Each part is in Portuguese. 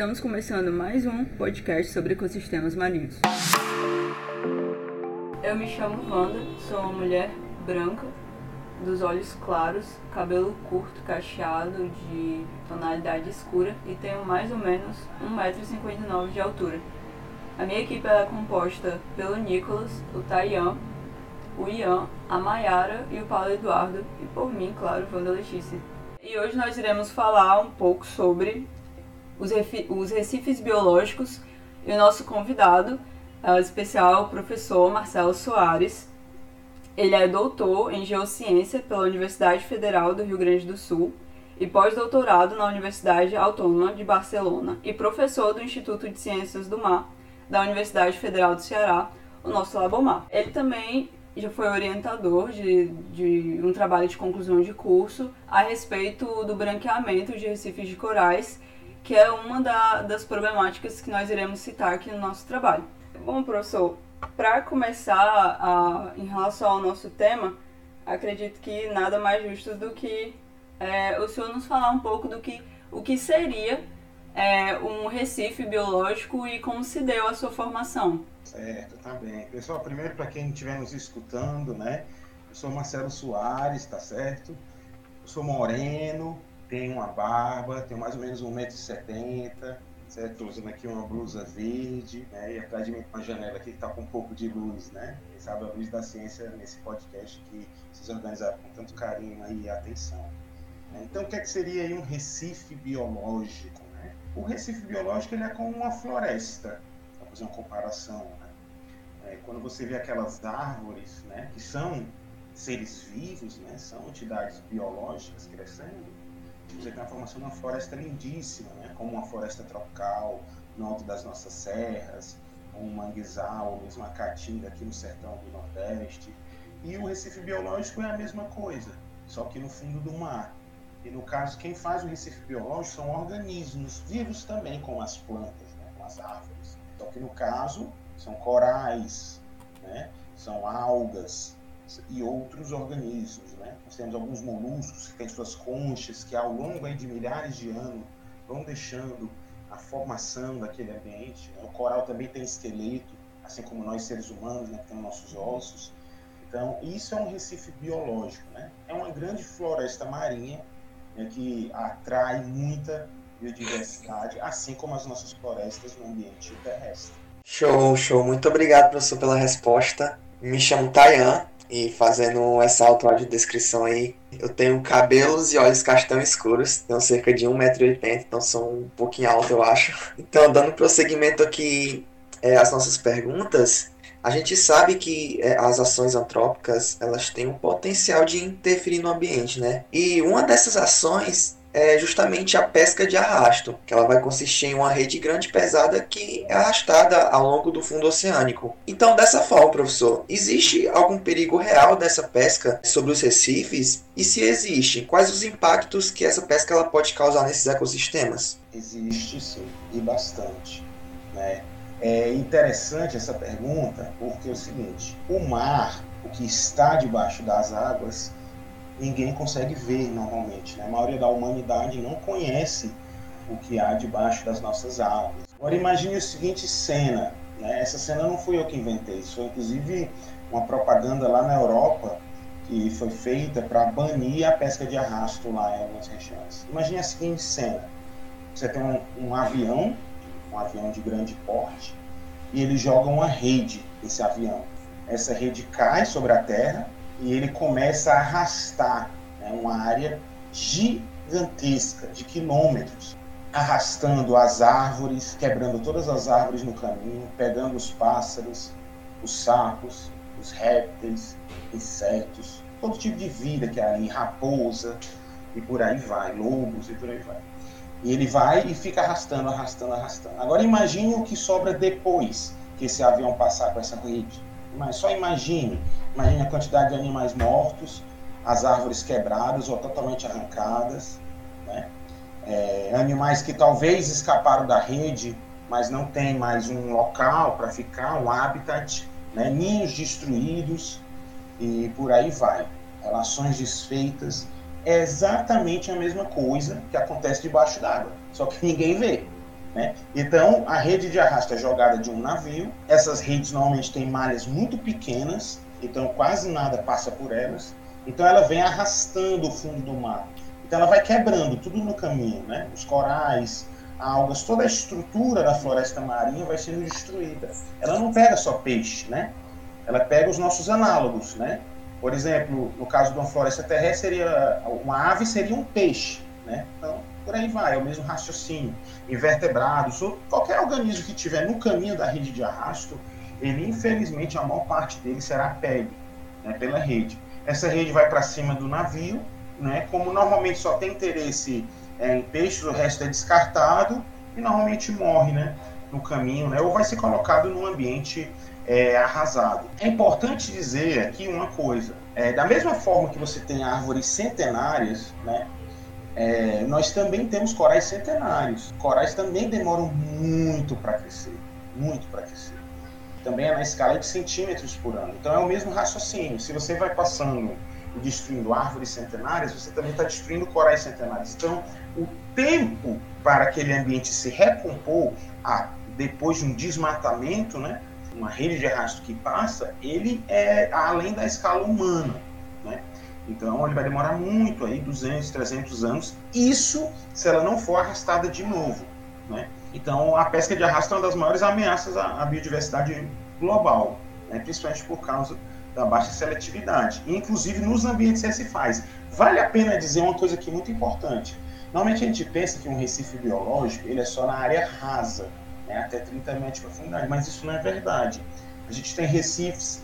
Estamos começando mais um podcast sobre ecossistemas marinhos. Eu me chamo Wanda, sou uma mulher branca, dos olhos claros, cabelo curto, cacheado, de tonalidade escura e tenho mais ou menos 1,59m de altura. A minha equipe é composta pelo Nicolas, o Tayan, o Ian, a Mayara e o Paulo Eduardo e por mim, claro, Wanda Letícia. E hoje nós iremos falar um pouco sobre os, os recifes biológicos e o nosso convidado uh, especial, o professor Marcelo Soares. Ele é doutor em Geociência pela Universidade Federal do Rio Grande do Sul e pós-doutorado na Universidade Autônoma de Barcelona e professor do Instituto de Ciências do Mar da Universidade Federal do Ceará, o nosso Labomar. Ele também já foi orientador de, de um trabalho de conclusão de curso a respeito do branqueamento de recifes de corais que é uma da, das problemáticas que nós iremos citar aqui no nosso trabalho. Bom, professor, para começar a, em relação ao nosso tema, acredito que nada mais justo do que é, o senhor nos falar um pouco do que o que seria é, um recife biológico e como se deu a sua formação. Certo, tá bem. Pessoal, primeiro para quem estiver nos escutando, né? Eu sou Marcelo Soares, tá certo? Eu sou moreno, tenho uma barba, tenho mais ou menos 1,70m, certo? Estou usando aqui uma blusa verde, né? E atrás de mim uma janela aqui que está com um pouco de luz, né? Quem sabe a luz da ciência nesse podcast que vocês organizaram com tanto carinho e atenção. Então, o que, é que seria um recife biológico? Né? O recife biológico ele é como uma floresta, para fazer uma comparação. Né? É, quando você vê aquelas árvores, né, que são seres vivos, né, são entidades biológicas crescendo, você tem a formação de uma floresta lindíssima, né? como uma floresta tropical no alto das nossas serras, um manguezal, ou mesmo a caatinga aqui no sertão do Nordeste. E o Recife Biológico é a mesma coisa, só que no fundo do mar. E no caso, quem faz o Recife Biológico são organismos vivos também, com as plantas, né? com as árvores. Só que no caso, são corais, né? são algas, e outros organismos. Né? Nós temos alguns moluscos que têm suas conchas que ao longo de milhares de anos vão deixando a formação daquele ambiente. O coral também tem esqueleto, assim como nós seres humanos, né, temos nossos ossos. Então, isso é um recife biológico. Né? É uma grande floresta marinha né, que atrai muita biodiversidade, assim como as nossas florestas no ambiente terrestre. Show, show. Muito obrigado, professor, pela resposta. Me chamo Tayan, e fazendo essa autodescrição aí, eu tenho cabelos e olhos castanho escuros, tenho cerca de 1,80m, então sou um pouquinho alto, eu acho. Então, dando prosseguimento aqui é, às nossas perguntas, a gente sabe que é, as ações antrópicas elas têm um potencial de interferir no ambiente, né? E uma dessas ações é justamente a pesca de arrasto, que ela vai consistir em uma rede grande e pesada que é arrastada ao longo do fundo oceânico. Então, dessa forma, professor, existe algum perigo real dessa pesca sobre os recifes? E se existe, quais os impactos que essa pesca ela pode causar nesses ecossistemas? Existe sim, e bastante. Né? É interessante essa pergunta porque é o seguinte: o mar, o que está debaixo das águas, ninguém consegue ver normalmente. Né? A maioria da humanidade não conhece o que há debaixo das nossas águas. Agora imagine a seguinte cena. Né? Essa cena não fui eu que inventei, isso foi inclusive uma propaganda lá na Europa que foi feita para banir a pesca de arrasto lá em algumas regiões. Imagine a seguinte cena. Você tem um, um avião, um avião de grande porte, e ele joga uma rede, esse avião. Essa rede cai sobre a terra, e ele começa a arrastar né, uma área gigantesca de quilômetros, arrastando as árvores, quebrando todas as árvores no caminho, pegando os pássaros, os sapos, os répteis, insetos, todo tipo de vida que há ali, raposa e por aí vai, lobos e por aí vai. E ele vai e fica arrastando, arrastando, arrastando. Agora imagine o que sobra depois que esse avião passar com essa rede. Mas só imagine Imagine a quantidade de animais mortos, as árvores quebradas ou totalmente arrancadas, né? É, animais que talvez escaparam da rede, mas não tem mais um local para ficar, um habitat, né? ninhos destruídos e por aí vai. Relações desfeitas. É exatamente a mesma coisa que acontece debaixo d'água, só que ninguém vê. Né? Então, a rede de arrasto é jogada de um navio. Essas redes normalmente têm malhas muito pequenas, então quase nada passa por elas. Então, ela vem arrastando o fundo do mar. Então, ela vai quebrando tudo no caminho, né? Os corais, algas, toda a estrutura da floresta marinha vai sendo destruída. Ela não pega só peixe, né? Ela pega os nossos análogos, né? Por exemplo, no caso de uma floresta terrestre, seria, uma ave seria um peixe, né? Então, por aí vai, é o mesmo raciocínio. Invertebrados, ou qualquer organismo que estiver no caminho da rede de arrasto, ele, infelizmente, a maior parte dele será pego né, pela rede. Essa rede vai para cima do navio, né? Como normalmente só tem interesse é, em peixes, o resto é descartado e normalmente morre, né? No caminho, né? Ou vai ser colocado num ambiente é, arrasado. É importante dizer aqui uma coisa: é, da mesma forma que você tem árvores centenárias, né? É, nós também temos corais centenários. Corais também demoram muito para crescer, muito para crescer. Também é na escala de centímetros por ano. Então é o mesmo raciocínio. Se você vai passando e destruindo árvores centenárias, você também está destruindo corais centenários. Então, o tempo para aquele ambiente se recompor, ah, depois de um desmatamento, né, uma rede de arrasto que passa, ele é além da escala humana. Né? Então ele vai demorar muito, aí 200, 300 anos, isso se ela não for arrastada de novo. Né? Então a pesca de arrasto é uma das maiores ameaças à, à biodiversidade global, né? principalmente por causa da baixa seletividade, inclusive nos ambientes faz. Vale a pena dizer uma coisa aqui muito importante. Normalmente a gente pensa que um recife biológico ele é só na área rasa, né, até 30 metros de profundidade, mas isso não é verdade. A gente tem recifes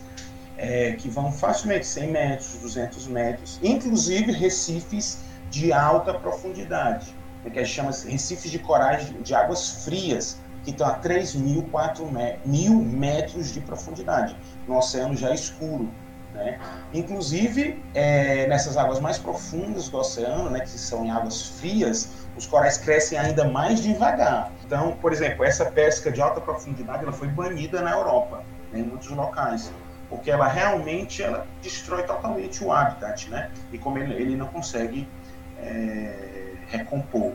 é, que vão facilmente 100 metros, 200 metros, inclusive recifes de alta profundidade, né, que chama de recifes de corais de águas frias, que estão a 3 mil, 4 mil metros de profundidade, no oceano já escuro. Né? Inclusive, é, nessas águas mais profundas do oceano, né, que são em águas frias, os corais crescem ainda mais devagar. Então, por exemplo, essa pesca de alta profundidade ela foi banida na Europa, né, em muitos locais, porque ela realmente ela destrói totalmente o habitat, né? E como ele, ele não consegue é, recompor.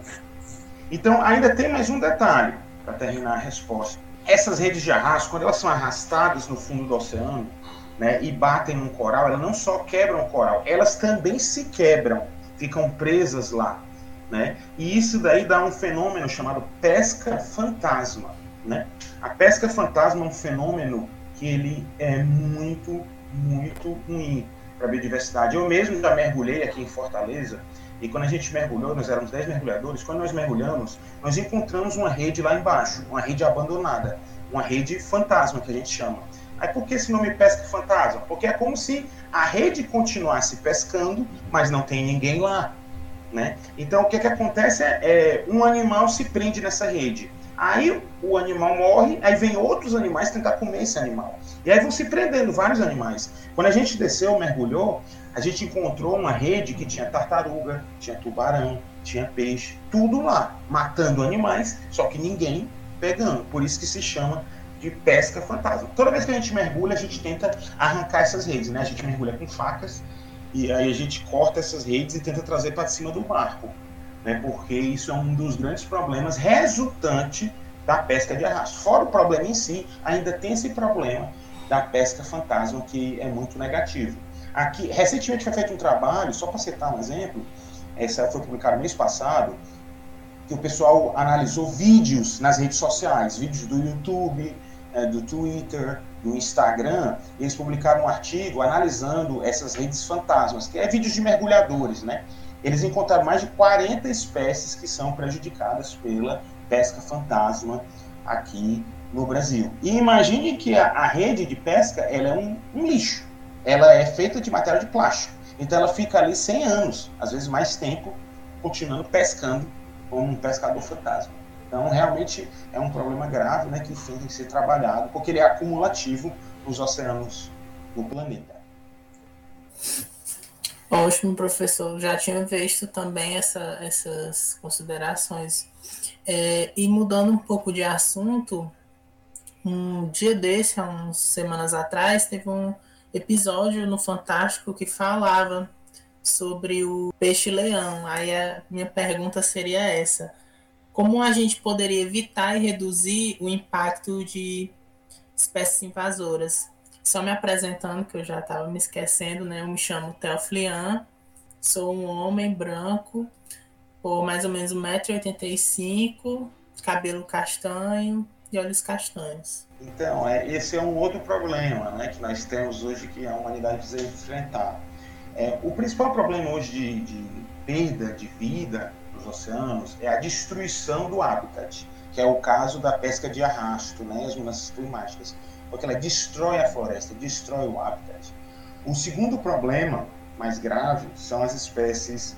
Então, ainda tem mais um detalhe para terminar a resposta. Essas redes de arrasto, quando elas são arrastadas no fundo do oceano, né, e batem num coral, elas não só quebram o coral, elas também se quebram, ficam presas lá. Né? E isso daí dá um fenômeno chamado pesca fantasma. Né? A pesca fantasma é um fenômeno que ele é muito, muito ruim para a biodiversidade. Eu mesmo já mergulhei aqui em Fortaleza e quando a gente mergulhou, nós éramos 10 mergulhadores, quando nós mergulhamos, nós encontramos uma rede lá embaixo, uma rede abandonada, uma rede fantasma que a gente chama. Aí por que esse nome pesca fantasma? Porque é como se a rede continuasse pescando, mas não tem ninguém lá. Né? Então, o que, que acontece é, é, um animal se prende nessa rede. Aí o animal morre, aí vem outros animais tentar comer esse animal. E aí vão se prendendo vários animais. Quando a gente desceu, mergulhou, a gente encontrou uma rede que tinha tartaruga, tinha tubarão, tinha peixe, tudo lá, matando animais, só que ninguém pegando. Por isso que se chama de pesca fantasma. Toda vez que a gente mergulha, a gente tenta arrancar essas redes, né? A gente mergulha com facas e aí a gente corta essas redes e tenta trazer para cima do barco, né? Porque isso é um dos grandes problemas resultante da pesca de arrasto. Fora o problema em si, ainda tem esse problema da pesca fantasma que é muito negativo. Aqui, recentemente foi feito um trabalho, só para citar um exemplo, essa foi publicado mês passado, que o pessoal analisou vídeos nas redes sociais, vídeos do YouTube, é, do Twitter, do Instagram, eles publicaram um artigo analisando essas redes fantasmas, que é vídeos de mergulhadores, né? Eles encontraram mais de 40 espécies que são prejudicadas pela pesca fantasma aqui no Brasil. E imagine que a, a rede de pesca ela é um, um, lixo. Ela é feita de material de plástico. Então ela fica ali 100 anos, às vezes mais tempo, continuando pescando como um pescador fantasma. Então, realmente é um problema grave né, que tem que ser trabalhado, porque ele é acumulativo nos oceanos do planeta. Ótimo, professor. Já tinha visto também essa, essas considerações. É, e mudando um pouco de assunto, um dia desse, há umas semanas atrás, teve um episódio no Fantástico que falava sobre o peixe-leão. Aí a minha pergunta seria essa como a gente poderia evitar e reduzir o impacto de espécies invasoras. Só me apresentando, que eu já estava me esquecendo, né? Eu me chamo Teoflian, sou um homem branco, por mais ou menos 1,85m, cabelo castanho e olhos castanhos. Então, é, esse é um outro problema né, que nós temos hoje que a humanidade precisa enfrentar. É, o principal problema hoje de, de perda de vida nos oceanos é a destruição do habitat, que é o caso da pesca de arrasto, né, as mudanças climáticas, porque ela destrói a floresta, destrói o habitat. O segundo problema mais grave são as espécies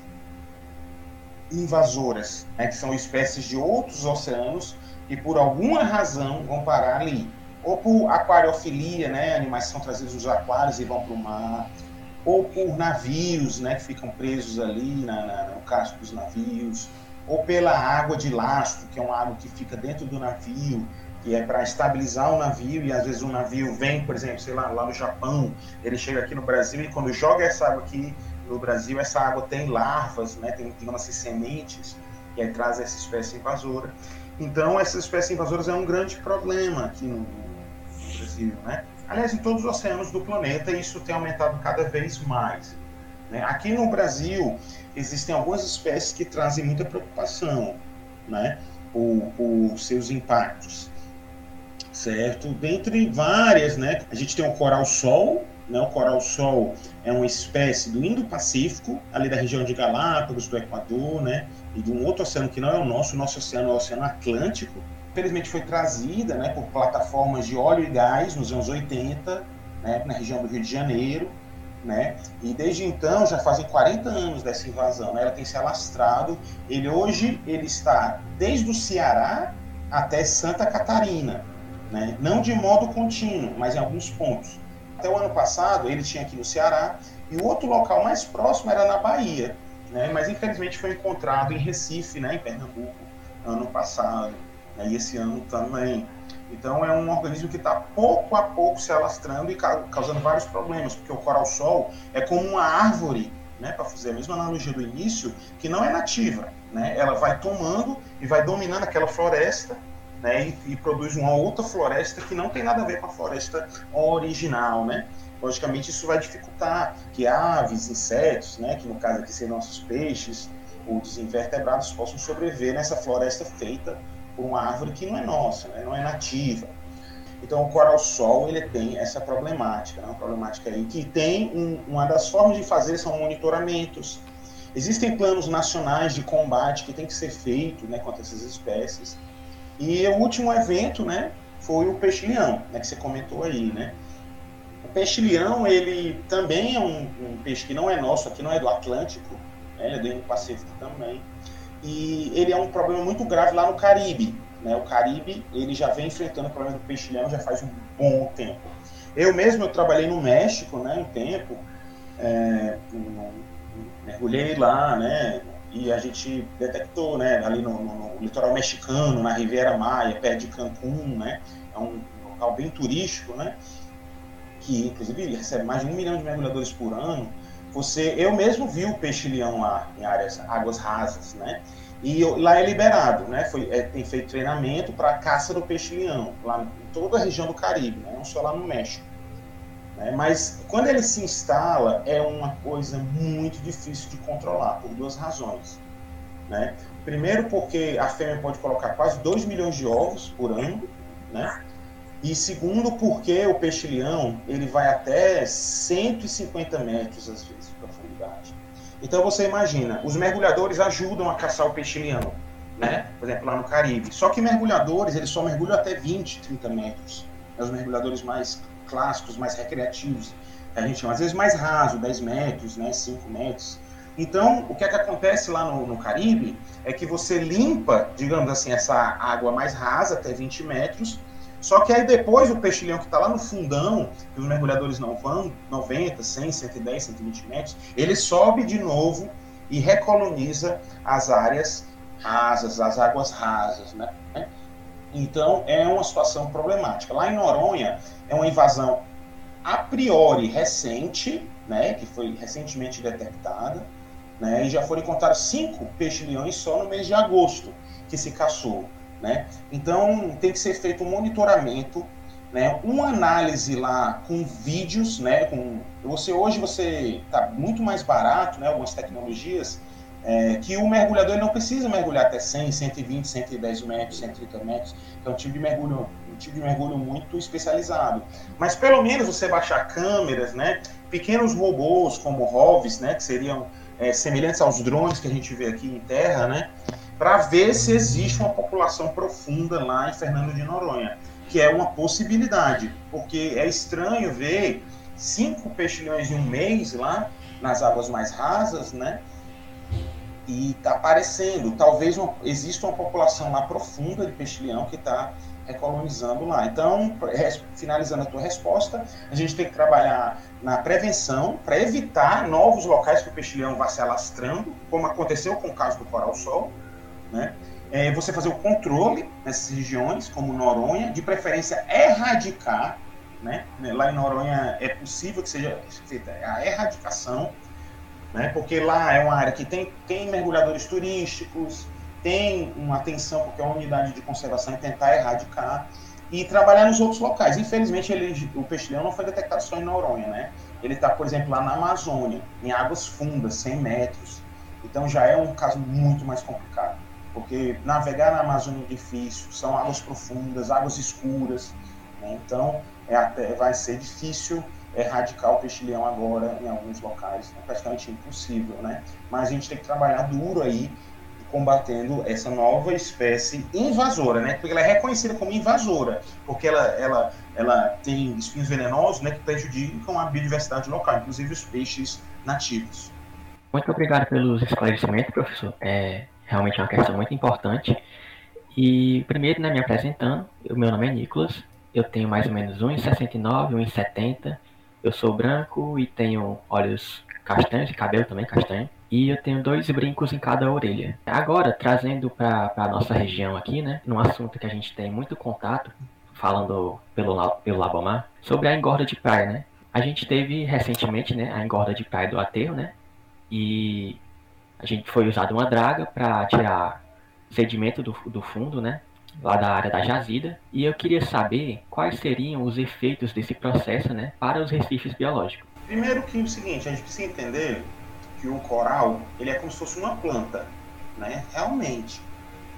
invasoras, né, que são espécies de outros oceanos que por alguma razão vão parar ali. Ou por aquariofilia, né, animais que são trazidos dos aquários e vão para o mar, ou por navios né, que ficam presos ali na, na, no casco dos navios, ou pela água de lastro, que é uma água que fica dentro do navio, que é para estabilizar o navio, e às vezes o navio vem, por exemplo, sei lá, lá no Japão, ele chega aqui no Brasil e quando joga essa água aqui no Brasil, essa água tem larvas, né, tem, digamos assim, sementes, e aí traz essa espécie invasora. Então, essas espécies invasoras é um grande problema aqui no, no Brasil, né? Aliás, em todos os oceanos do planeta, isso tem aumentado cada vez mais. Né? Aqui no Brasil, existem algumas espécies que trazem muita preocupação, né? Por, por seus impactos, certo? Dentre várias, né? A gente tem o coral-sol, né? O coral-sol é uma espécie do Indo-Pacífico, ali da região de Galápagos, do Equador, né? E de um outro oceano que não é o nosso, o nosso oceano é o Oceano Atlântico. Infelizmente foi trazida né, por plataformas de óleo e gás nos anos 80, né, na região do Rio de Janeiro. Né? E desde então, já fazem 40 anos dessa invasão, né? ela tem se alastrado. Ele hoje ele está desde o Ceará até Santa Catarina, né? não de modo contínuo, mas em alguns pontos. Até o ano passado, ele tinha aqui no Ceará, e o outro local mais próximo era na Bahia, né? mas infelizmente foi encontrado em Recife, né? em Pernambuco, ano passado, né? e esse ano também. Então é um organismo que está pouco a pouco se alastrando e causando vários problemas, porque o coral-sol é como uma árvore, né, para fazer a mesma analogia do início, que não é nativa. Né? Ela vai tomando e vai dominando aquela floresta né, e, e, produz uma outra floresta que não tem nada a ver com a floresta original, né? Logicamente isso vai dificultar que aves, insetos, né, que no caso aqui seriam nossos peixes, os invertebrados possam sobreviver nessa floresta feita por uma árvore que não é nossa, né, não é nativa. Então o coral-sol ele tem essa problemática, né, uma problemática aí que tem um, uma das formas de fazer são monitoramentos. Existem planos nacionais de combate que tem que ser feito, né, contra essas espécies. E o último evento, né, foi o peixe-leão, né, que você comentou aí, né? O peixe-leão, ele também é um, um, peixe que não é nosso, aqui não é do Atlântico, né, é do Indo-Pacífico também. E ele é um problema muito grave lá no Caribe. Né? O Caribe, ele já vem enfrentando o problema do peixe-leão já faz um bom tempo. Eu mesmo, eu trabalhei no México, né, um tempo, é, mergulhei lá, né, e a gente detectou, né, ali no, no, no, litoral mexicano, na Riviera Maia, perto de Cancún, né, é um local bem turístico, né, que inclusive recebe mais de um milhão de mergulhadores por ano. Você, eu mesmo vi o peixe-leão lá em áreas, águas rasas, né, e lá é liberado, né, foi, é, tem feito treinamento para caça do peixe-leão, lá em toda a região do Caribe, né, não só lá no México. Né? Mas quando ele se instala, é uma coisa muito difícil de controlar, por duas razões. Né? Primeiro, porque a fêmea pode colocar quase 2 milhões de ovos por ano, né? E segundo, porque o peixe-leão ele vai até 150 metros, às vezes, de profundidade. Então você imagina, os mergulhadores ajudam a caçar o peixe-leão, né? Por exemplo, lá no Caribe. Só que mergulhadores, eles só mergulham até 20, 30 metros. Né? Os mergulhadores mais clássicos, mais recreativos, a gente chama, às vezes mais raso, 10 metros, né, 5 metros. Então, o que é que acontece lá no, no Caribe é que você limpa, digamos assim, essa água mais rasa, até 20 metros, só que aí depois o peixe-leão que está lá no fundão, que os mergulhadores não vão, 90, 100, 110, 120 metros, ele sobe de novo e recoloniza as áreas rasas, as águas rasas, né? Então, é uma situação problemática. Lá em Noronha, é uma invasão a priori recente, né, que foi recentemente detectada, né, e já foram encontrados cinco peixes-leões só no mês de agosto, que se caçou. Né? Então, tem que ser feito um monitoramento, né? uma análise lá com vídeos. Né? Com, você Hoje você está muito mais barato, né? algumas tecnologias, é, que o mergulhador não precisa mergulhar até 100, 120, 110 metros, 130 metros, que é um tipo de mergulho, um tipo de mergulho muito especializado. Mas pelo menos você baixar câmeras, né, pequenos robôs como ROVs, né, que seriam é, semelhantes aos drones que a gente vê aqui em terra, né, para ver se existe uma população profunda lá em Fernando de Noronha, que é uma possibilidade, porque é estranho ver cinco peixilhões em um mês lá nas águas mais rasas, né? E está aparecendo. Talvez uma, exista uma população lá profunda de peixilhão que está recolonizando lá. Então, finalizando a tua resposta, a gente tem que trabalhar na prevenção para evitar novos locais que o peixilhão vá se alastrando, como aconteceu com o caso do coral-sol, né? É você fazer o controle nessas regiões, como Noronha, de preferência erradicar, né? Lá em Noronha é possível que seja feita a erradicação né? porque lá é uma área que tem, tem mergulhadores turísticos, tem uma atenção, porque é uma unidade de conservação, e tentar erradicar e trabalhar nos outros locais. Infelizmente, ele, o peixe-leão não foi detectado só em Noronha, né? Ele está, por exemplo, lá na Amazônia, em águas fundas, 100 metros. Então já é um caso muito mais complicado, porque navegar na Amazônia é difícil, são águas profundas, águas escuras, né? então é até, vai ser difícil erradicar o peixe-leão agora em alguns locais. É praticamente impossível, né? Mas a gente tem que trabalhar duro aí combatendo essa nova espécie invasora, né? Porque ela é reconhecida como invasora, porque ela, ela, ela tem espinhos venenosos, né, que prejudicam a biodiversidade local, inclusive os peixes nativos. Muito obrigado pelos esclarecimentos, professor. É realmente uma questão muito importante. E primeiro, né, me apresentando, o meu nome é Nicolas, eu tenho mais ou menos 1,69, 1,70 eu sou branco e tenho olhos castanhos e cabelo também castanho. E eu tenho dois brincos em cada orelha. Agora, trazendo para a nossa região aqui, né? Num assunto que a gente tem muito contato, falando pelo, pelo Labomar, sobre a engorda de praia, né? A gente teve recentemente, né, a engorda de praia do aterro, né? E a gente foi usado uma draga para tirar sedimento do, do fundo, né? Lá da área da jazida, e eu queria saber quais seriam os efeitos desse processo né, para os recifes biológicos. Primeiro que é o seguinte, a gente precisa entender que o coral ele é como se fosse uma planta, né? realmente.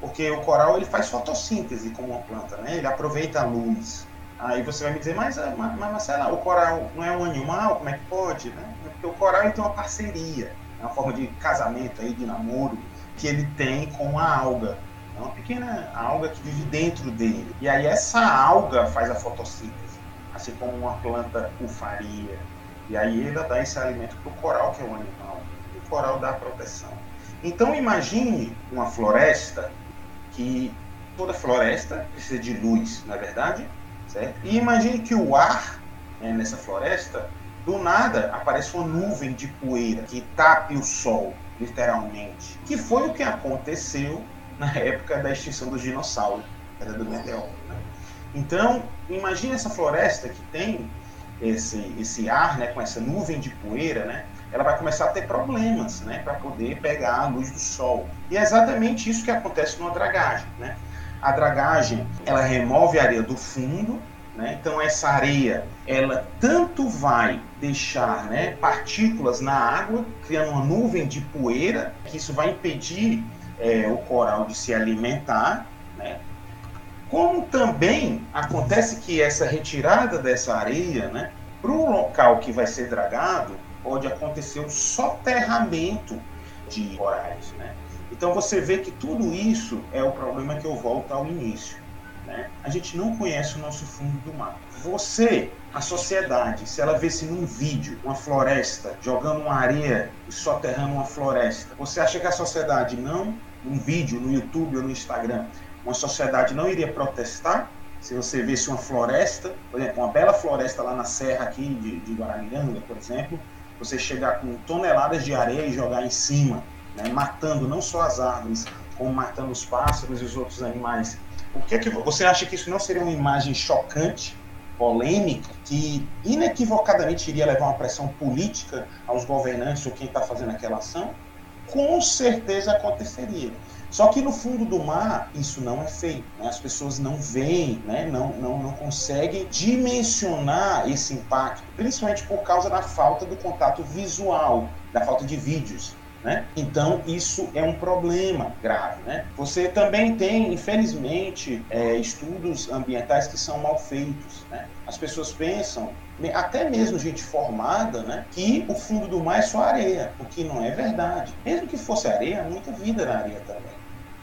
Porque o coral ele faz fotossíntese como uma planta, né? ele aproveita a luz. Aí você vai me dizer, mas, mas Marcela, o coral não é um animal? Como é que pode? Né? Porque o coral tem uma parceria, é uma forma de casamento, aí, de namoro, que ele tem com a alga. É uma pequena alga que vive dentro dele. E aí essa alga faz a fotossíntese, assim como uma planta o faria. E aí ele dá esse alimento para o coral, que é um animal. E o coral dá proteção. Então imagine uma floresta que toda floresta precisa de luz, não é verdade? Certo? E imagine que o ar né, nessa floresta, do nada aparece uma nuvem de poeira que tape o sol, literalmente. Que foi o que aconteceu na época da extinção dos dinossauros, era do meteoro. Né? Então, imagine essa floresta que tem esse, esse ar, né, com essa nuvem de poeira, né, ela vai começar a ter problemas né, para poder pegar a luz do sol. E é exatamente isso que acontece numa dragagem. Né? A dragagem ela remove a areia do fundo, né? então essa areia ela tanto vai deixar né, partículas na água, criando uma nuvem de poeira, que isso vai impedir é, o coral de se alimentar, né? como também acontece que essa retirada dessa areia né, para o local que vai ser dragado, pode acontecer o soterramento de corais. Né? Então você vê que tudo isso é o problema que eu volto ao início. Né? A gente não conhece o nosso fundo do mar. Você, a sociedade, se ela visse num vídeo uma floresta jogando uma areia e soterrando uma floresta, você acha que a sociedade não? Um vídeo no YouTube ou no Instagram, uma sociedade não iria protestar? Se você visse uma floresta, por exemplo, uma bela floresta lá na serra aqui de, de Guaramiranga, por exemplo, você chegar com toneladas de areia e jogar em cima, né, matando não só as árvores, como matando os pássaros e os outros animais. O que é que você acha que isso não seria uma imagem chocante, polêmica, que inequivocadamente iria levar uma pressão política aos governantes ou quem está fazendo aquela ação? com certeza aconteceria. Só que no fundo do mar isso não é feito. Né? As pessoas não veem, né? não, não, não conseguem dimensionar esse impacto, principalmente por causa da falta do contato visual, da falta de vídeos. Né? Então, isso é um problema grave. Né? Você também tem, infelizmente, é, estudos ambientais que são mal feitos. Né? As pessoas pensam, até mesmo gente formada, né, que o fundo do mar é só areia, o que não é verdade. Mesmo que fosse areia, há muita vida na areia também.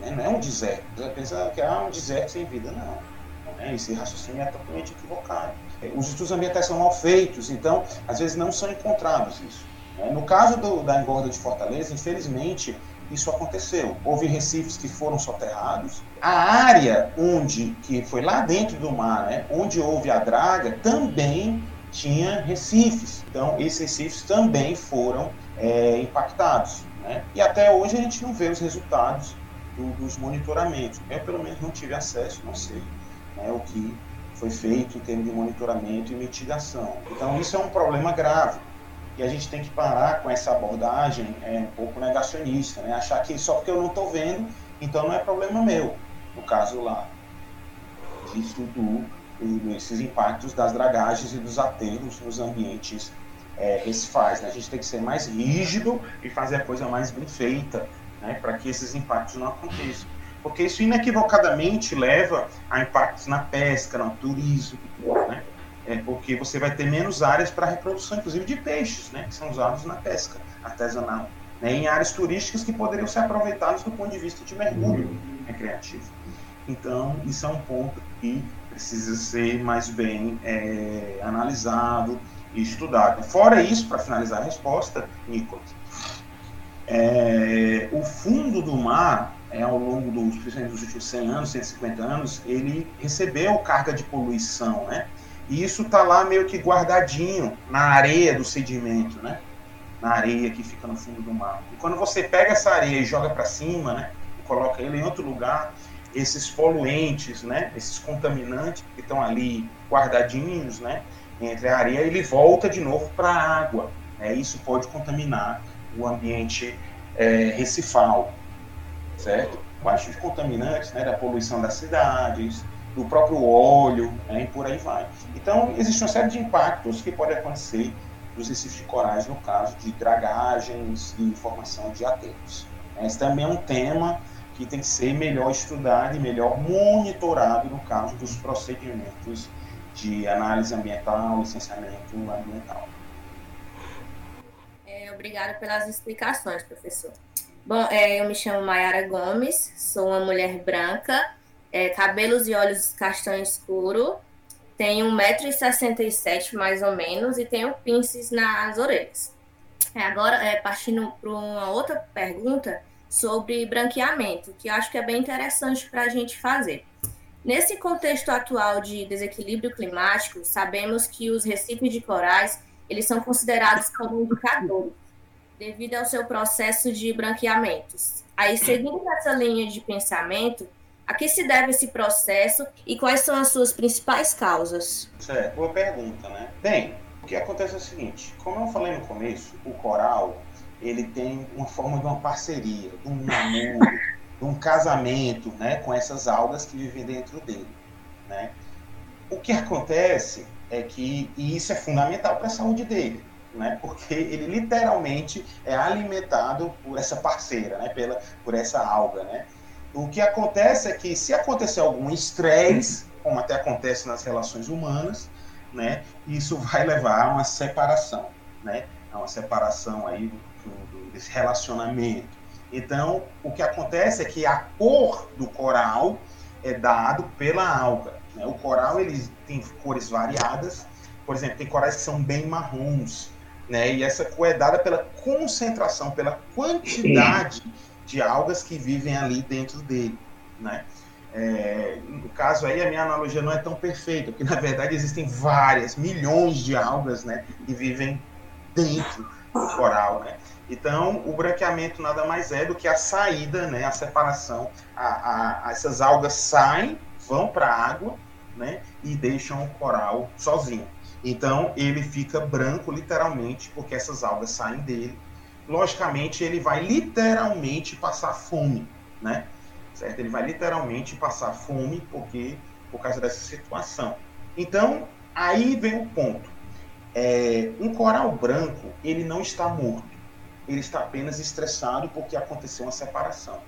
Né? Não é um deserto. Você pensa que é um deserto sem vida, não. Né? Esse raciocínio é totalmente equivocado. Os estudos ambientais são mal feitos, então, às vezes, não são encontrados isso. Né? No caso do, da engorda de Fortaleza, infelizmente, isso aconteceu. Houve recifes que foram soterrados. A área onde, que foi lá dentro do mar, né, onde houve a draga, também tinha recifes. Então, esses recifes também foram é, impactados. Né? E até hoje a gente não vê os resultados do, dos monitoramentos. Eu, pelo menos, não tive acesso, não sei né, o que foi feito em termos de monitoramento e mitigação. Então, isso é um problema grave. E a gente tem que parar com essa abordagem é, um pouco negacionista, né? achar que só porque eu não estou vendo, então não é problema meu. No caso lá, disso do, esses impactos das dragagens e dos aterros nos ambientes é, recifais. Né? A gente tem que ser mais rígido e fazer a coisa mais bem feita né? para que esses impactos não aconteçam. Porque isso inequivocadamente leva a impactos na pesca, no turismo, né? É porque você vai ter menos áreas para reprodução, inclusive de peixes, né, que são usados na pesca artesanal, né, em áreas turísticas que poderiam ser aproveitadas do ponto de vista de mergulho recreativo. Então, isso é um ponto que precisa ser mais bem é, analisado e estudado. Fora isso, para finalizar a resposta, Nicolas, é, o fundo do mar, é, ao longo dos, dos últimos 100 anos, 150 anos, ele recebeu carga de poluição, né? E isso está lá meio que guardadinho na areia do sedimento, né? Na areia que fica no fundo do mar. E quando você pega essa areia e joga para cima, né? E coloca ele em outro lugar, esses poluentes, né? Esses contaminantes que estão ali guardadinhos, né? Entre a areia, ele volta de novo para a água. Né? Isso pode contaminar o ambiente é, recifal, certo? Quais os contaminantes, né? Da poluição das cidades, do próprio óleo né, e por aí vai. Então, existe uma série de impactos que podem acontecer nos recifes de corais, no caso de dragagens e formação de aterros. Esse também é um tema que tem que ser melhor estudado e melhor monitorado no caso dos procedimentos de análise ambiental, licenciamento ambiental. É, obrigada pelas explicações, professor. Bom, é, eu me chamo Mayara Gomes, sou uma mulher branca, é, cabelos e olhos castanho escuro, tenho 1,67m mais ou menos e tenho pinces nas orelhas. É, agora, é, partindo para uma outra pergunta sobre branqueamento, que eu acho que é bem interessante para a gente fazer. Nesse contexto atual de desequilíbrio climático, sabemos que os recifes de corais eles são considerados como indicadores devido ao seu processo de branqueamentos. Aí, seguindo essa linha de pensamento, a que se deve esse processo e quais são as suas principais causas? Certo, boa pergunta, né? Bem, o que acontece é o seguinte, como eu falei no começo, o coral, ele tem uma forma de uma parceria, de um namoro, de um casamento, né, com essas algas que vivem dentro dele, né? O que acontece é que, e isso é fundamental para a saúde dele, né? Porque ele literalmente é alimentado por essa parceira, né? Pela, por essa alga, né? O que acontece é que se acontecer algum estresse, como até acontece nas relações humanas, né, isso vai levar a uma separação, né, a uma separação aí do, do, desse relacionamento. Então, o que acontece é que a cor do coral é dado pela alga. Né? O coral ele tem cores variadas, por exemplo, tem corais que são bem marrons, né? E essa cor é dada pela concentração, pela quantidade de algas que vivem ali dentro dele, né? É, no caso aí a minha analogia não é tão perfeita, porque na verdade existem várias, milhões de algas, né, que vivem dentro do coral, né? Então o branqueamento nada mais é do que a saída, né, a separação, a, a, essas algas saem, vão para a água, né, e deixam o coral sozinho. Então ele fica branco literalmente porque essas algas saem dele logicamente ele vai literalmente passar fome, né? certo? Ele vai literalmente passar fome porque por causa dessa situação. Então, aí vem o ponto. É, um coral branco, ele não está morto. Ele está apenas estressado porque aconteceu uma separação.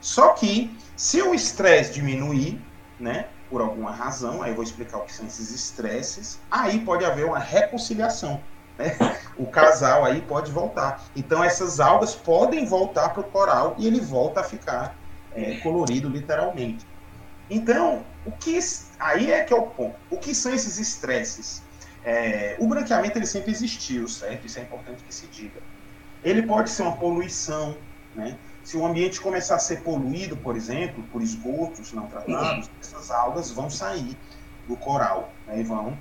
Só que, se o estresse diminuir, né, por alguma razão, aí eu vou explicar o que são esses estresses, aí pode haver uma reconciliação. Né? O casal aí pode voltar. Então essas algas podem voltar para o coral e ele volta a ficar é, colorido literalmente. Então, o que aí é que é o ponto. O que são esses estresses? É, o branqueamento ele sempre existiu, certo? Isso é importante que se diga. Ele pode ser uma poluição, né? Se o ambiente começar a ser poluído, por exemplo, por esgotos não tratados, essas algas vão sair do coral né, e vão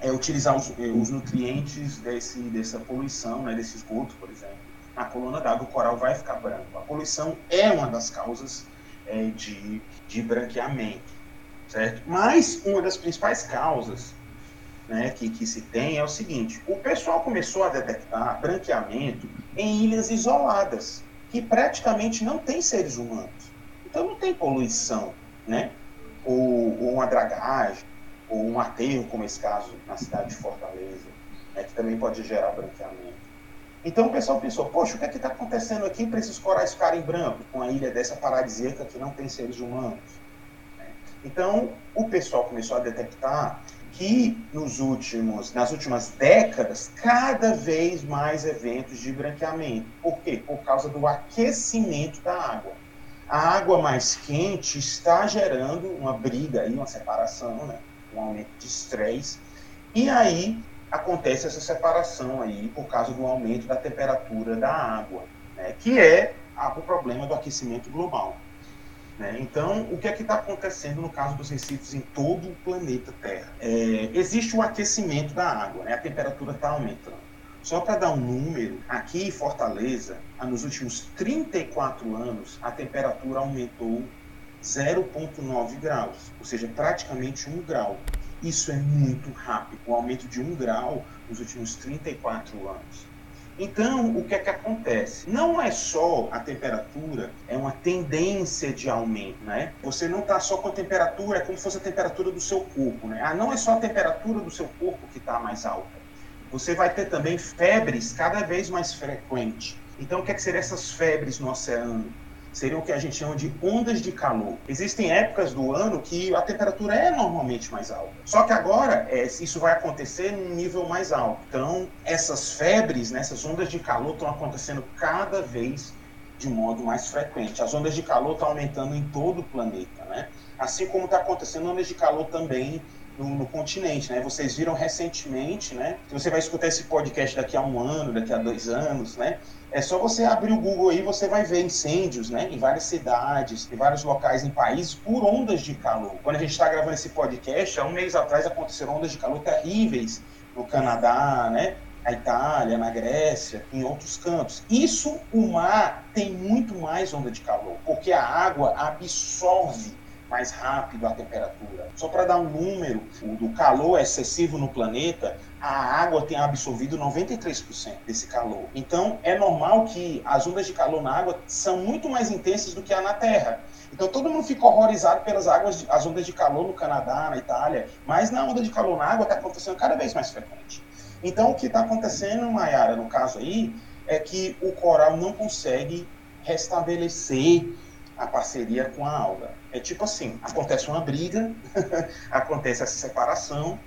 é, utilizar os, é, os, nutrientes desse, dessa poluição, né, desse esgoto, por exemplo. Na coluna d'água, o coral vai ficar branco. A poluição é uma das causas é, de, de branqueamento, certo? Mas uma das principais causas né, que, que se tem é o seguinte: o pessoal começou a detectar branqueamento em ilhas isoladas que praticamente não tem seres humanos. Então não tem poluição, né? Ou, ou uma dragagem, ou um aterro, como esse caso na cidade de Fortaleza, né, que também pode gerar branqueamento. Então o pessoal pensou, poxa, o que é está acontecendo aqui para esses corais ficarem brancos, com a ilha dessa paradisíaca que não tem seres humanos? Então o pessoal começou a detectar que nos últimos, nas últimas décadas, cada vez mais eventos de branqueamento. Por quê? Por causa do aquecimento da água. A água mais quente está gerando uma briga aí, uma separação, né? Um aumento de estresse. E aí acontece essa separação aí por causa do aumento da temperatura da água, né? que é o problema do aquecimento global. Né? Então, o que é que está acontecendo no caso dos recifes em todo o planeta Terra? É, existe o aquecimento da água, né? a temperatura está aumentando. Só para dar um número, aqui em Fortaleza, nos últimos 34 anos, a temperatura aumentou 0,9 graus, ou seja, praticamente um grau. Isso é muito rápido, o aumento de um grau nos últimos 34 anos. Então, o que é que acontece? Não é só a temperatura, é uma tendência de aumento, né? Você não está só com a temperatura, é como se fosse a temperatura do seu corpo, né? Ah, não é só a temperatura do seu corpo que está mais alta. Você vai ter também febres cada vez mais frequentes. Então, o que, é que seriam essas febres no oceano? Seriam o que a gente chama de ondas de calor. Existem épocas do ano que a temperatura é normalmente mais alta. Só que agora é, isso vai acontecer num nível mais alto. Então, essas febres, né, essas ondas de calor estão acontecendo cada vez de modo mais frequente. As ondas de calor estão aumentando em todo o planeta, né? Assim como está acontecendo ondas de calor também no, no, continente, né? Vocês viram recentemente, né? Se você vai escutar esse podcast daqui a um ano, daqui a dois anos, né? É só você abrir o Google aí, você vai ver incêndios, né? Em várias cidades, em vários locais, em países, por ondas de calor. Quando a gente está gravando esse podcast, há um mês atrás aconteceram ondas de calor terríveis no Canadá, né? Na Itália, na Grécia, em outros cantos. Isso, o mar tem muito mais onda de calor, porque a água absorve mais rápido a temperatura. Só para dar um número do calor excessivo no planeta, a água tem absorvido 93% desse calor. Então, é normal que as ondas de calor na água são muito mais intensas do que a na Terra. Então, todo mundo fica horrorizado pelas águas, as ondas de calor no Canadá, na Itália, mas na onda de calor na água está acontecendo cada vez mais frequente. Então, o que está acontecendo, Mayara, no caso aí, é que o coral não consegue restabelecer a parceria com a alga. É tipo assim, acontece uma briga, acontece essa separação,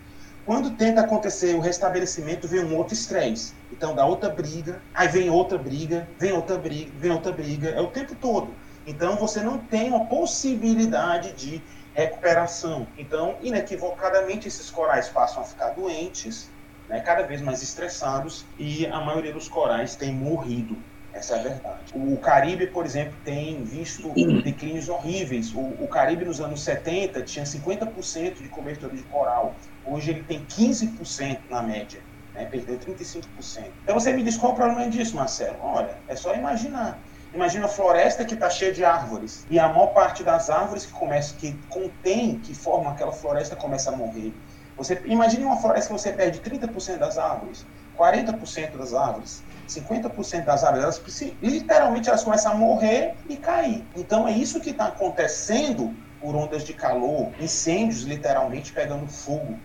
quando tenta acontecer o restabelecimento, vem um outro estresse. Então dá outra briga, aí vem outra briga, vem outra briga, vem outra briga, é o tempo todo. Então você não tem uma possibilidade de recuperação. Então, inequivocadamente, esses corais passam a ficar doentes, né, cada vez mais estressados, e a maioria dos corais tem morrido. Essa é a verdade. O Caribe, por exemplo, tem visto declínios horríveis. O, o Caribe nos anos 70 tinha 50% de cobertura de coral. Hoje ele tem 15% na média. Né? Perdeu 35%. Então você me diz qual o problema disso, Marcelo? Olha, é só imaginar. Imagina a floresta que está cheia de árvores e a maior parte das árvores que começa, que contém, que formam aquela floresta começa a morrer. Você imagine uma floresta que você perde 30% das árvores, 40% das árvores, 50% das árvores, elas literalmente elas começam a morrer e cair. Então é isso que está acontecendo por ondas de calor, incêndios literalmente pegando fogo,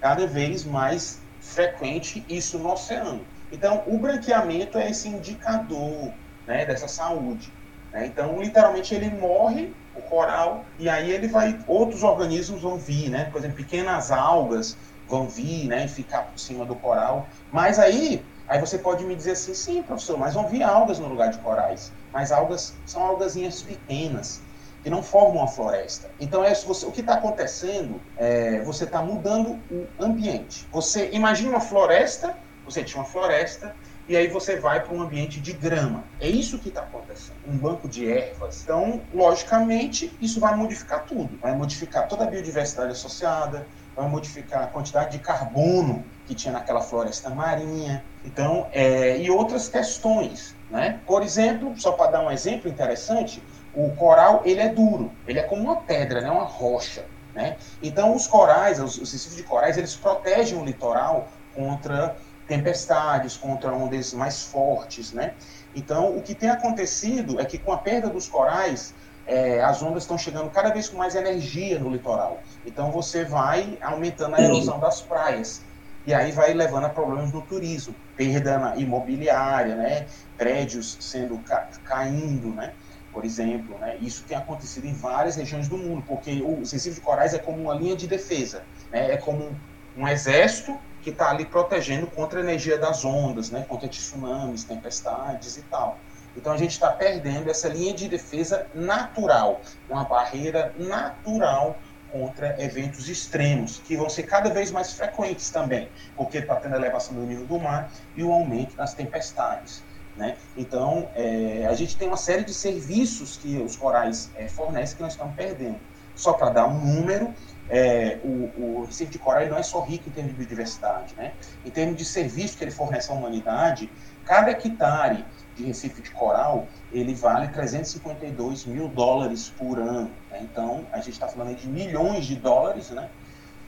cada vez mais frequente isso no oceano. Então o branqueamento é esse indicador né, dessa saúde. Né? Então literalmente ele morre o coral e aí ele vai outros organismos vão vir, né? Por exemplo, pequenas algas vão vir, né, e ficar por cima do coral. Mas aí Aí você pode me dizer assim, sim, professor, mas vão vir algas no lugar de corais. Mas algas são algazinhas pequenas, que não formam uma floresta. Então, é, você, o que está acontecendo é você está mudando o ambiente. Você imagina uma floresta, você tinha uma floresta, e aí você vai para um ambiente de grama. É isso que está acontecendo. Um banco de ervas. Então, logicamente, isso vai modificar tudo. Vai modificar toda a biodiversidade associada, vai modificar a quantidade de carbono que tinha naquela floresta marinha. Então, é, e outras questões, né? Por exemplo, só para dar um exemplo interessante, o coral ele é duro, ele é como uma pedra, né? Uma rocha, né? Então, os corais, os, os recifes de corais, eles protegem o litoral contra tempestades, contra ondas mais fortes, né? Então, o que tem acontecido é que com a perda dos corais, é, as ondas estão chegando cada vez com mais energia no litoral. Então você vai aumentando a erosão das praias. E aí vai levando a problemas no turismo, perda imobiliária, né? prédios sendo ca caindo, né? por exemplo. Né? Isso tem acontecido em várias regiões do mundo, porque o Recife de Corais é como uma linha de defesa, né? é como um exército que está ali protegendo contra a energia das ondas, né? contra tsunamis, tempestades e tal. Então a gente está perdendo essa linha de defesa natural, uma barreira natural contra eventos extremos, que vão ser cada vez mais frequentes também, porque está tendo a elevação do nível do mar e o aumento das tempestades. Né? Então, é, a gente tem uma série de serviços que os corais é, fornecem que nós estamos perdendo. Só para dar um número, é, o, o Recife de Coral não é só rico em termos de biodiversidade. Né? Em termos de serviço que ele fornece à humanidade, cada hectare de Recife de Coral, ele vale 352 mil dólares por ano. Né? Então, a gente está falando de milhões de dólares né?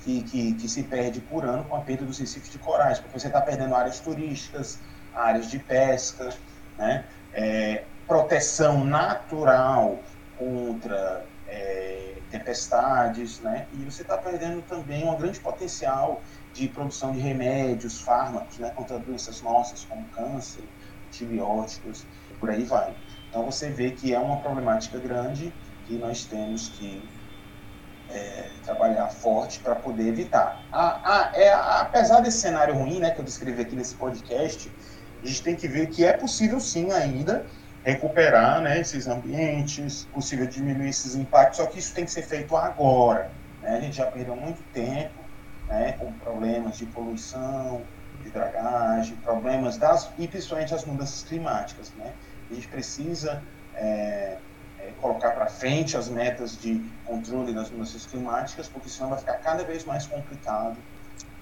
que, que, que, se perde por ano com a perda dos recifes de corais, porque você está perdendo áreas turísticas, áreas de pesca, né? É, proteção natural contra é, tempestades, né? e você está perdendo também um grande potencial de produção de remédios, fármacos né? contra doenças nossas, como câncer, antibióticos, por aí vai. Então você vê que é uma problemática grande que nós temos que é, trabalhar forte para poder evitar. Ah, ah, é, apesar desse cenário ruim né, que eu descrevi aqui nesse podcast, a gente tem que ver que é possível sim ainda recuperar né, esses ambientes, possível diminuir esses impactos, só que isso tem que ser feito agora. Né? A gente já perdeu muito tempo né, com problemas de poluição, de dragagem, problemas das, e principalmente as mudanças climáticas. Né? A gente precisa é, é, colocar para frente as metas de controle das mudanças climáticas, porque senão vai ficar cada vez mais complicado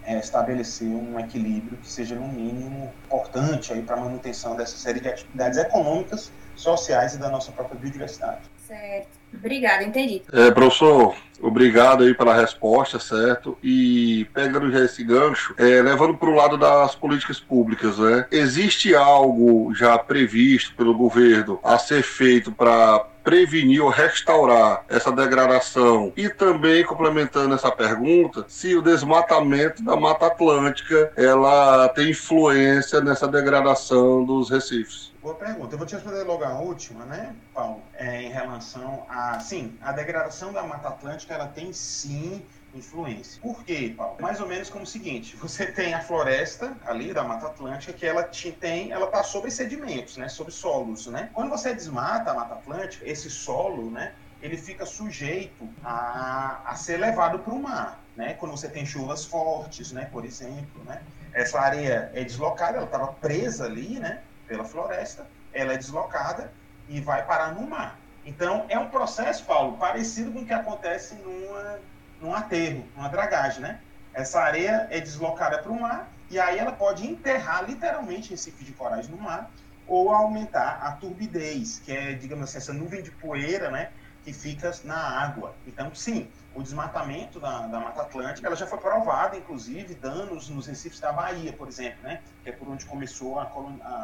é, estabelecer um equilíbrio que seja, no mínimo, importante para a manutenção dessa série de atividades econômicas, sociais e da nossa própria biodiversidade. Certo. Obrigada, entendi. É, professor, obrigado aí pela resposta, certo? E pegando já esse gancho, é, levando para o lado das políticas públicas, né? Existe algo já previsto pelo governo a ser feito para prevenir ou restaurar essa degradação? E também, complementando essa pergunta, se o desmatamento da Mata Atlântica ela tem influência nessa degradação dos recifes? Boa pergunta. Eu vou te responder logo a última, né, Paulo? É, em relação a. Sim, a degradação da Mata Atlântica ela tem sim influência. Por quê, Paulo? Mais ou menos como o seguinte: você tem a floresta ali da Mata Atlântica que ela te tem, ela está sobre sedimentos, né, sobre solos, né? Quando você desmata a Mata Atlântica, esse solo, né, ele fica sujeito a, a ser levado para o mar, né? Quando você tem chuvas fortes, né, por exemplo, né? Essa areia é deslocada, ela estava presa ali, né, pela floresta, ela é deslocada e vai parar no mar. Então, é um processo, Paulo, parecido com o que acontece numa num aterro, numa dragagem, né? Essa areia é deslocada para o mar e aí ela pode enterrar literalmente Recife de corais no mar ou aumentar a turbidez, que é, digamos assim, essa nuvem de poeira, né? Que fica na água. Então, sim, o desmatamento da, da Mata Atlântica, ela já foi provada, inclusive, danos nos recifes da Bahia, por exemplo, né? que é por onde começou a,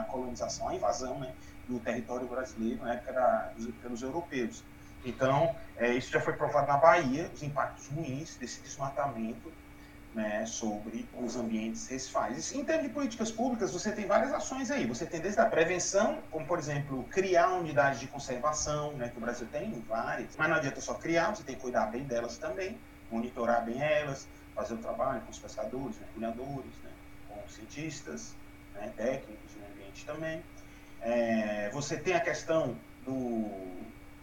colonização, a invasão né? do território brasileiro na época da, pelos europeus. Então, é, isso já foi provado na Bahia, os impactos ruins desse desmatamento né, sobre os ambientes recifais. Em termos de políticas públicas, você tem várias ações aí. Você tem desde a prevenção, como por exemplo, criar unidades de conservação, né, que o Brasil tem várias, mas não adianta só criar, você tem que cuidar bem delas também, monitorar bem elas, fazer o trabalho com os pescadores, mergulhadores, né, com cientistas, né, técnicos do ambiente também. É, você tem a questão do,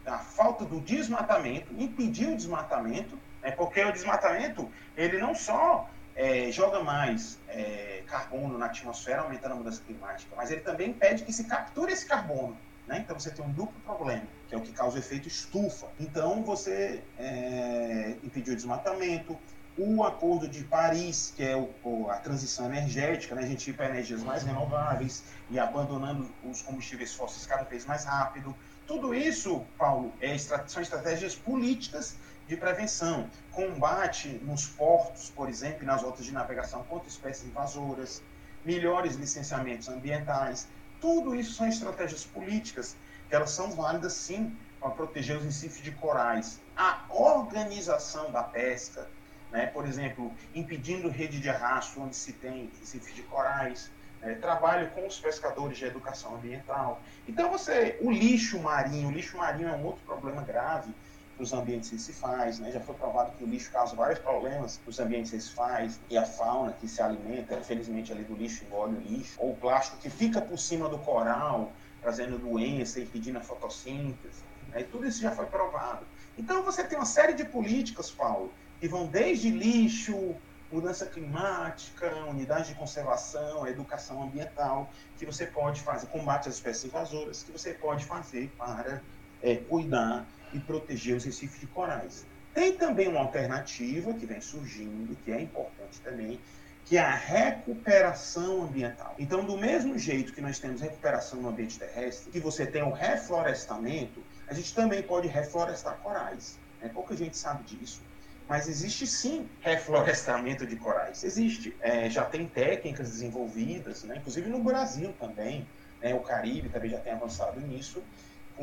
da falta do desmatamento, impedir o desmatamento, né? Porque o desmatamento, ele não só é, joga mais é, carbono na atmosfera, aumentando a mudança climática, mas ele também impede que se capture esse carbono. Né? Então você tem um duplo problema, que é o que causa o efeito estufa. Então você é, impediu o desmatamento, o Acordo de Paris, que é o, a transição energética, né? a gente ir para energias mais renováveis e abandonando os combustíveis fósseis cada vez mais rápido. Tudo isso, Paulo, é, são estratégias políticas de prevenção, combate nos portos, por exemplo, nas rotas de navegação contra espécies invasoras, melhores licenciamentos ambientais. Tudo isso são estratégias políticas que elas são válidas sim para proteger os recifes de corais. A organização da pesca, né, por exemplo, impedindo rede de arrasto onde se tem recifes de corais, é, trabalho com os pescadores de educação ambiental. Então você, o lixo marinho, o lixo marinho é um outro problema grave os ambientes recifais, né? Já foi provado que o lixo causa vários problemas nos ambientes recifais e a fauna que se alimenta, infelizmente, ali do lixo engole o lixo, ou o plástico que fica por cima do coral, trazendo doença impedindo a fotossíntese. Né? E tudo isso já foi provado. Então você tem uma série de políticas, Paulo, que vão desde lixo, mudança climática, unidade de conservação, educação ambiental, que você pode fazer, combate às espécies invasoras, que você pode fazer para é, cuidar e proteger os recifes de corais. Tem também uma alternativa que vem surgindo, que é importante também, que é a recuperação ambiental. Então, do mesmo jeito que nós temos recuperação no ambiente terrestre, que você tem o reflorestamento, a gente também pode reflorestar corais. Né? Pouca gente sabe disso. Mas existe sim reflorestamento de corais. Existe. É, já tem técnicas desenvolvidas, né? inclusive no Brasil também. Né? O Caribe também já tem avançado nisso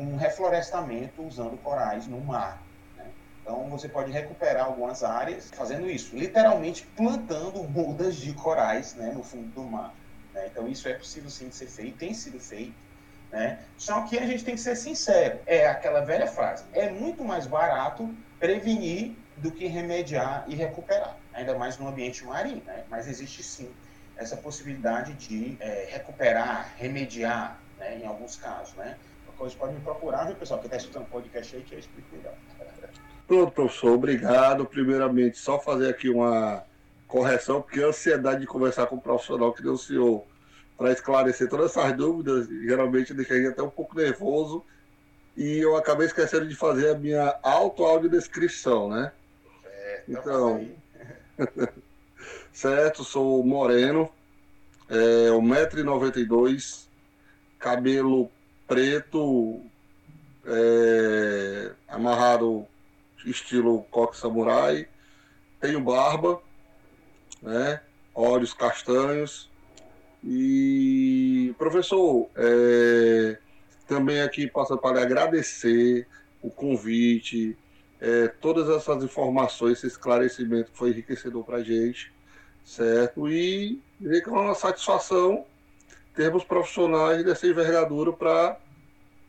um reflorestamento usando corais no mar. Né? Então você pode recuperar algumas áreas fazendo isso, literalmente plantando mudas de corais né, no fundo do mar. Né? Então isso é possível sim de ser feito, tem sido feito. Né? Só que a gente tem que ser sincero, é aquela velha frase, é muito mais barato prevenir do que remediar e recuperar, ainda mais no ambiente marinho, né? mas existe sim essa possibilidade de é, recuperar, remediar, né, em alguns casos, né? Coisa, pode me procurar, viu, pessoal? Que está escutando o podcast aí que eu explico melhor. Pronto, professor, obrigado. Primeiramente, só fazer aqui uma correção, porque a ansiedade de conversar com um profissional que deu o senhor para esclarecer todas essas dúvidas, geralmente deixa a gente até um pouco nervoso. E eu acabei esquecendo de fazer a minha auto-audiodescrição, né? É, então, certo, sou moreno, é, 1,92m, cabelo preto, é, amarrado estilo coque samurai, tenho barba, né, olhos castanhos. E, professor, é, também aqui passa para agradecer o convite, é, todas essas informações, esse esclarecimento que foi enriquecedor para a gente, certo? E dizer que é uma satisfação termos profissionais dessa envergadura para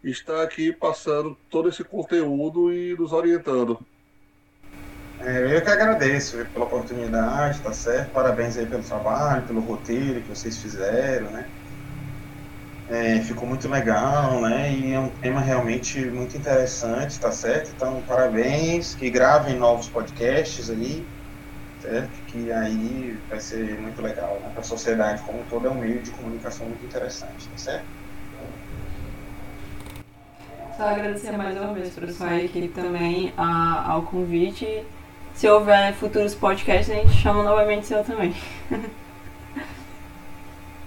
estar aqui passando todo esse conteúdo e nos orientando. É, eu que agradeço pela oportunidade, tá certo? Parabéns aí pelo trabalho, pelo roteiro que vocês fizeram, né? É, ficou muito legal, né? E é um tema realmente muito interessante, tá certo? Então, parabéns, que gravem novos podcasts aí, certo? Que aí vai ser muito legal, né? Para a sociedade como todo é um meio de comunicação muito interessante, tá certo? Só agradecer mais uma vez, professor, a equipe também a, ao convite. Se houver futuros podcasts, a gente chama novamente o seu também.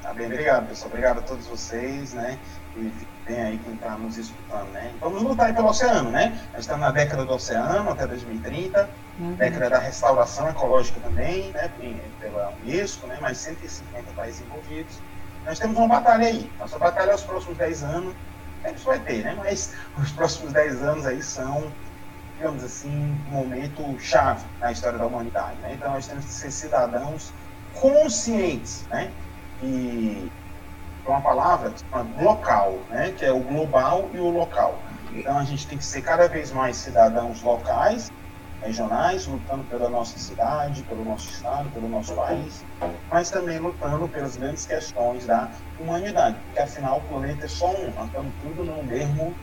Tá bem, obrigado, pessoal. Obrigado a todos vocês, né? E tem aí quem está nos escutando, né? Vamos lutar aí pelo oceano, né? A gente está na década do oceano até 2030, uhum. década da restauração ecológica também, né? Pela Unesco, né? Mais 150 países envolvidos. Nós temos uma batalha aí. Nossa batalha é os próximos 10 anos. A gente vai ter, né? Mas os próximos 10 anos aí são, digamos assim, um momento chave na história da humanidade. Né? Então nós temos que ser cidadãos conscientes, né? E uma palavra local, né? Que é o global e o local. Então a gente tem que ser cada vez mais cidadãos locais regionais, lutando pela nossa cidade, pelo nosso estado, pelo nosso país, mas também lutando pelas grandes questões da humanidade, porque afinal o planeta é só um, nós estamos tudo no mesmo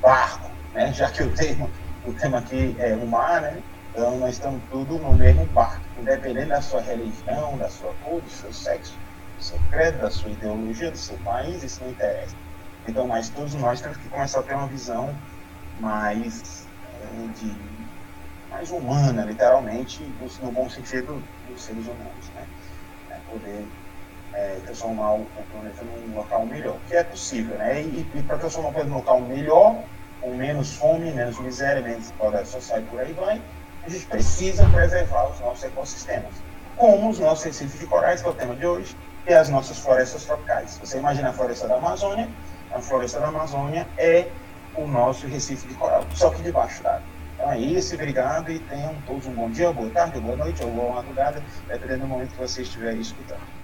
barco, né? já que o tema, o tema aqui é o mar, né? então nós estamos tudo no mesmo barco, independente da sua religião, da sua cor, do seu sexo, do seu credo, da sua ideologia, do seu país, isso não interessa. Então, mas todos nós temos que começar a ter uma visão mais eh, de mais humana, literalmente, no bom sentido dos seres humanos, né? É poder é, transformar o planeta num local melhor, que é possível, né? E, e para transformar o planeta num local melhor, com menos fome, menos miséria, menos desigualdade social e por aí vai, a gente precisa preservar os nossos ecossistemas, como os nossos recifes de corais, que é o tema de hoje, e as nossas florestas tropicais. Você imagina a floresta da Amazônia, a floresta da Amazônia é o nosso recife de coral, só que debaixo d'água. Então é isso, obrigado e tenham todos um bom dia, boa tarde, boa noite ou boa madrugada, dependendo do momento que você estiver escutando.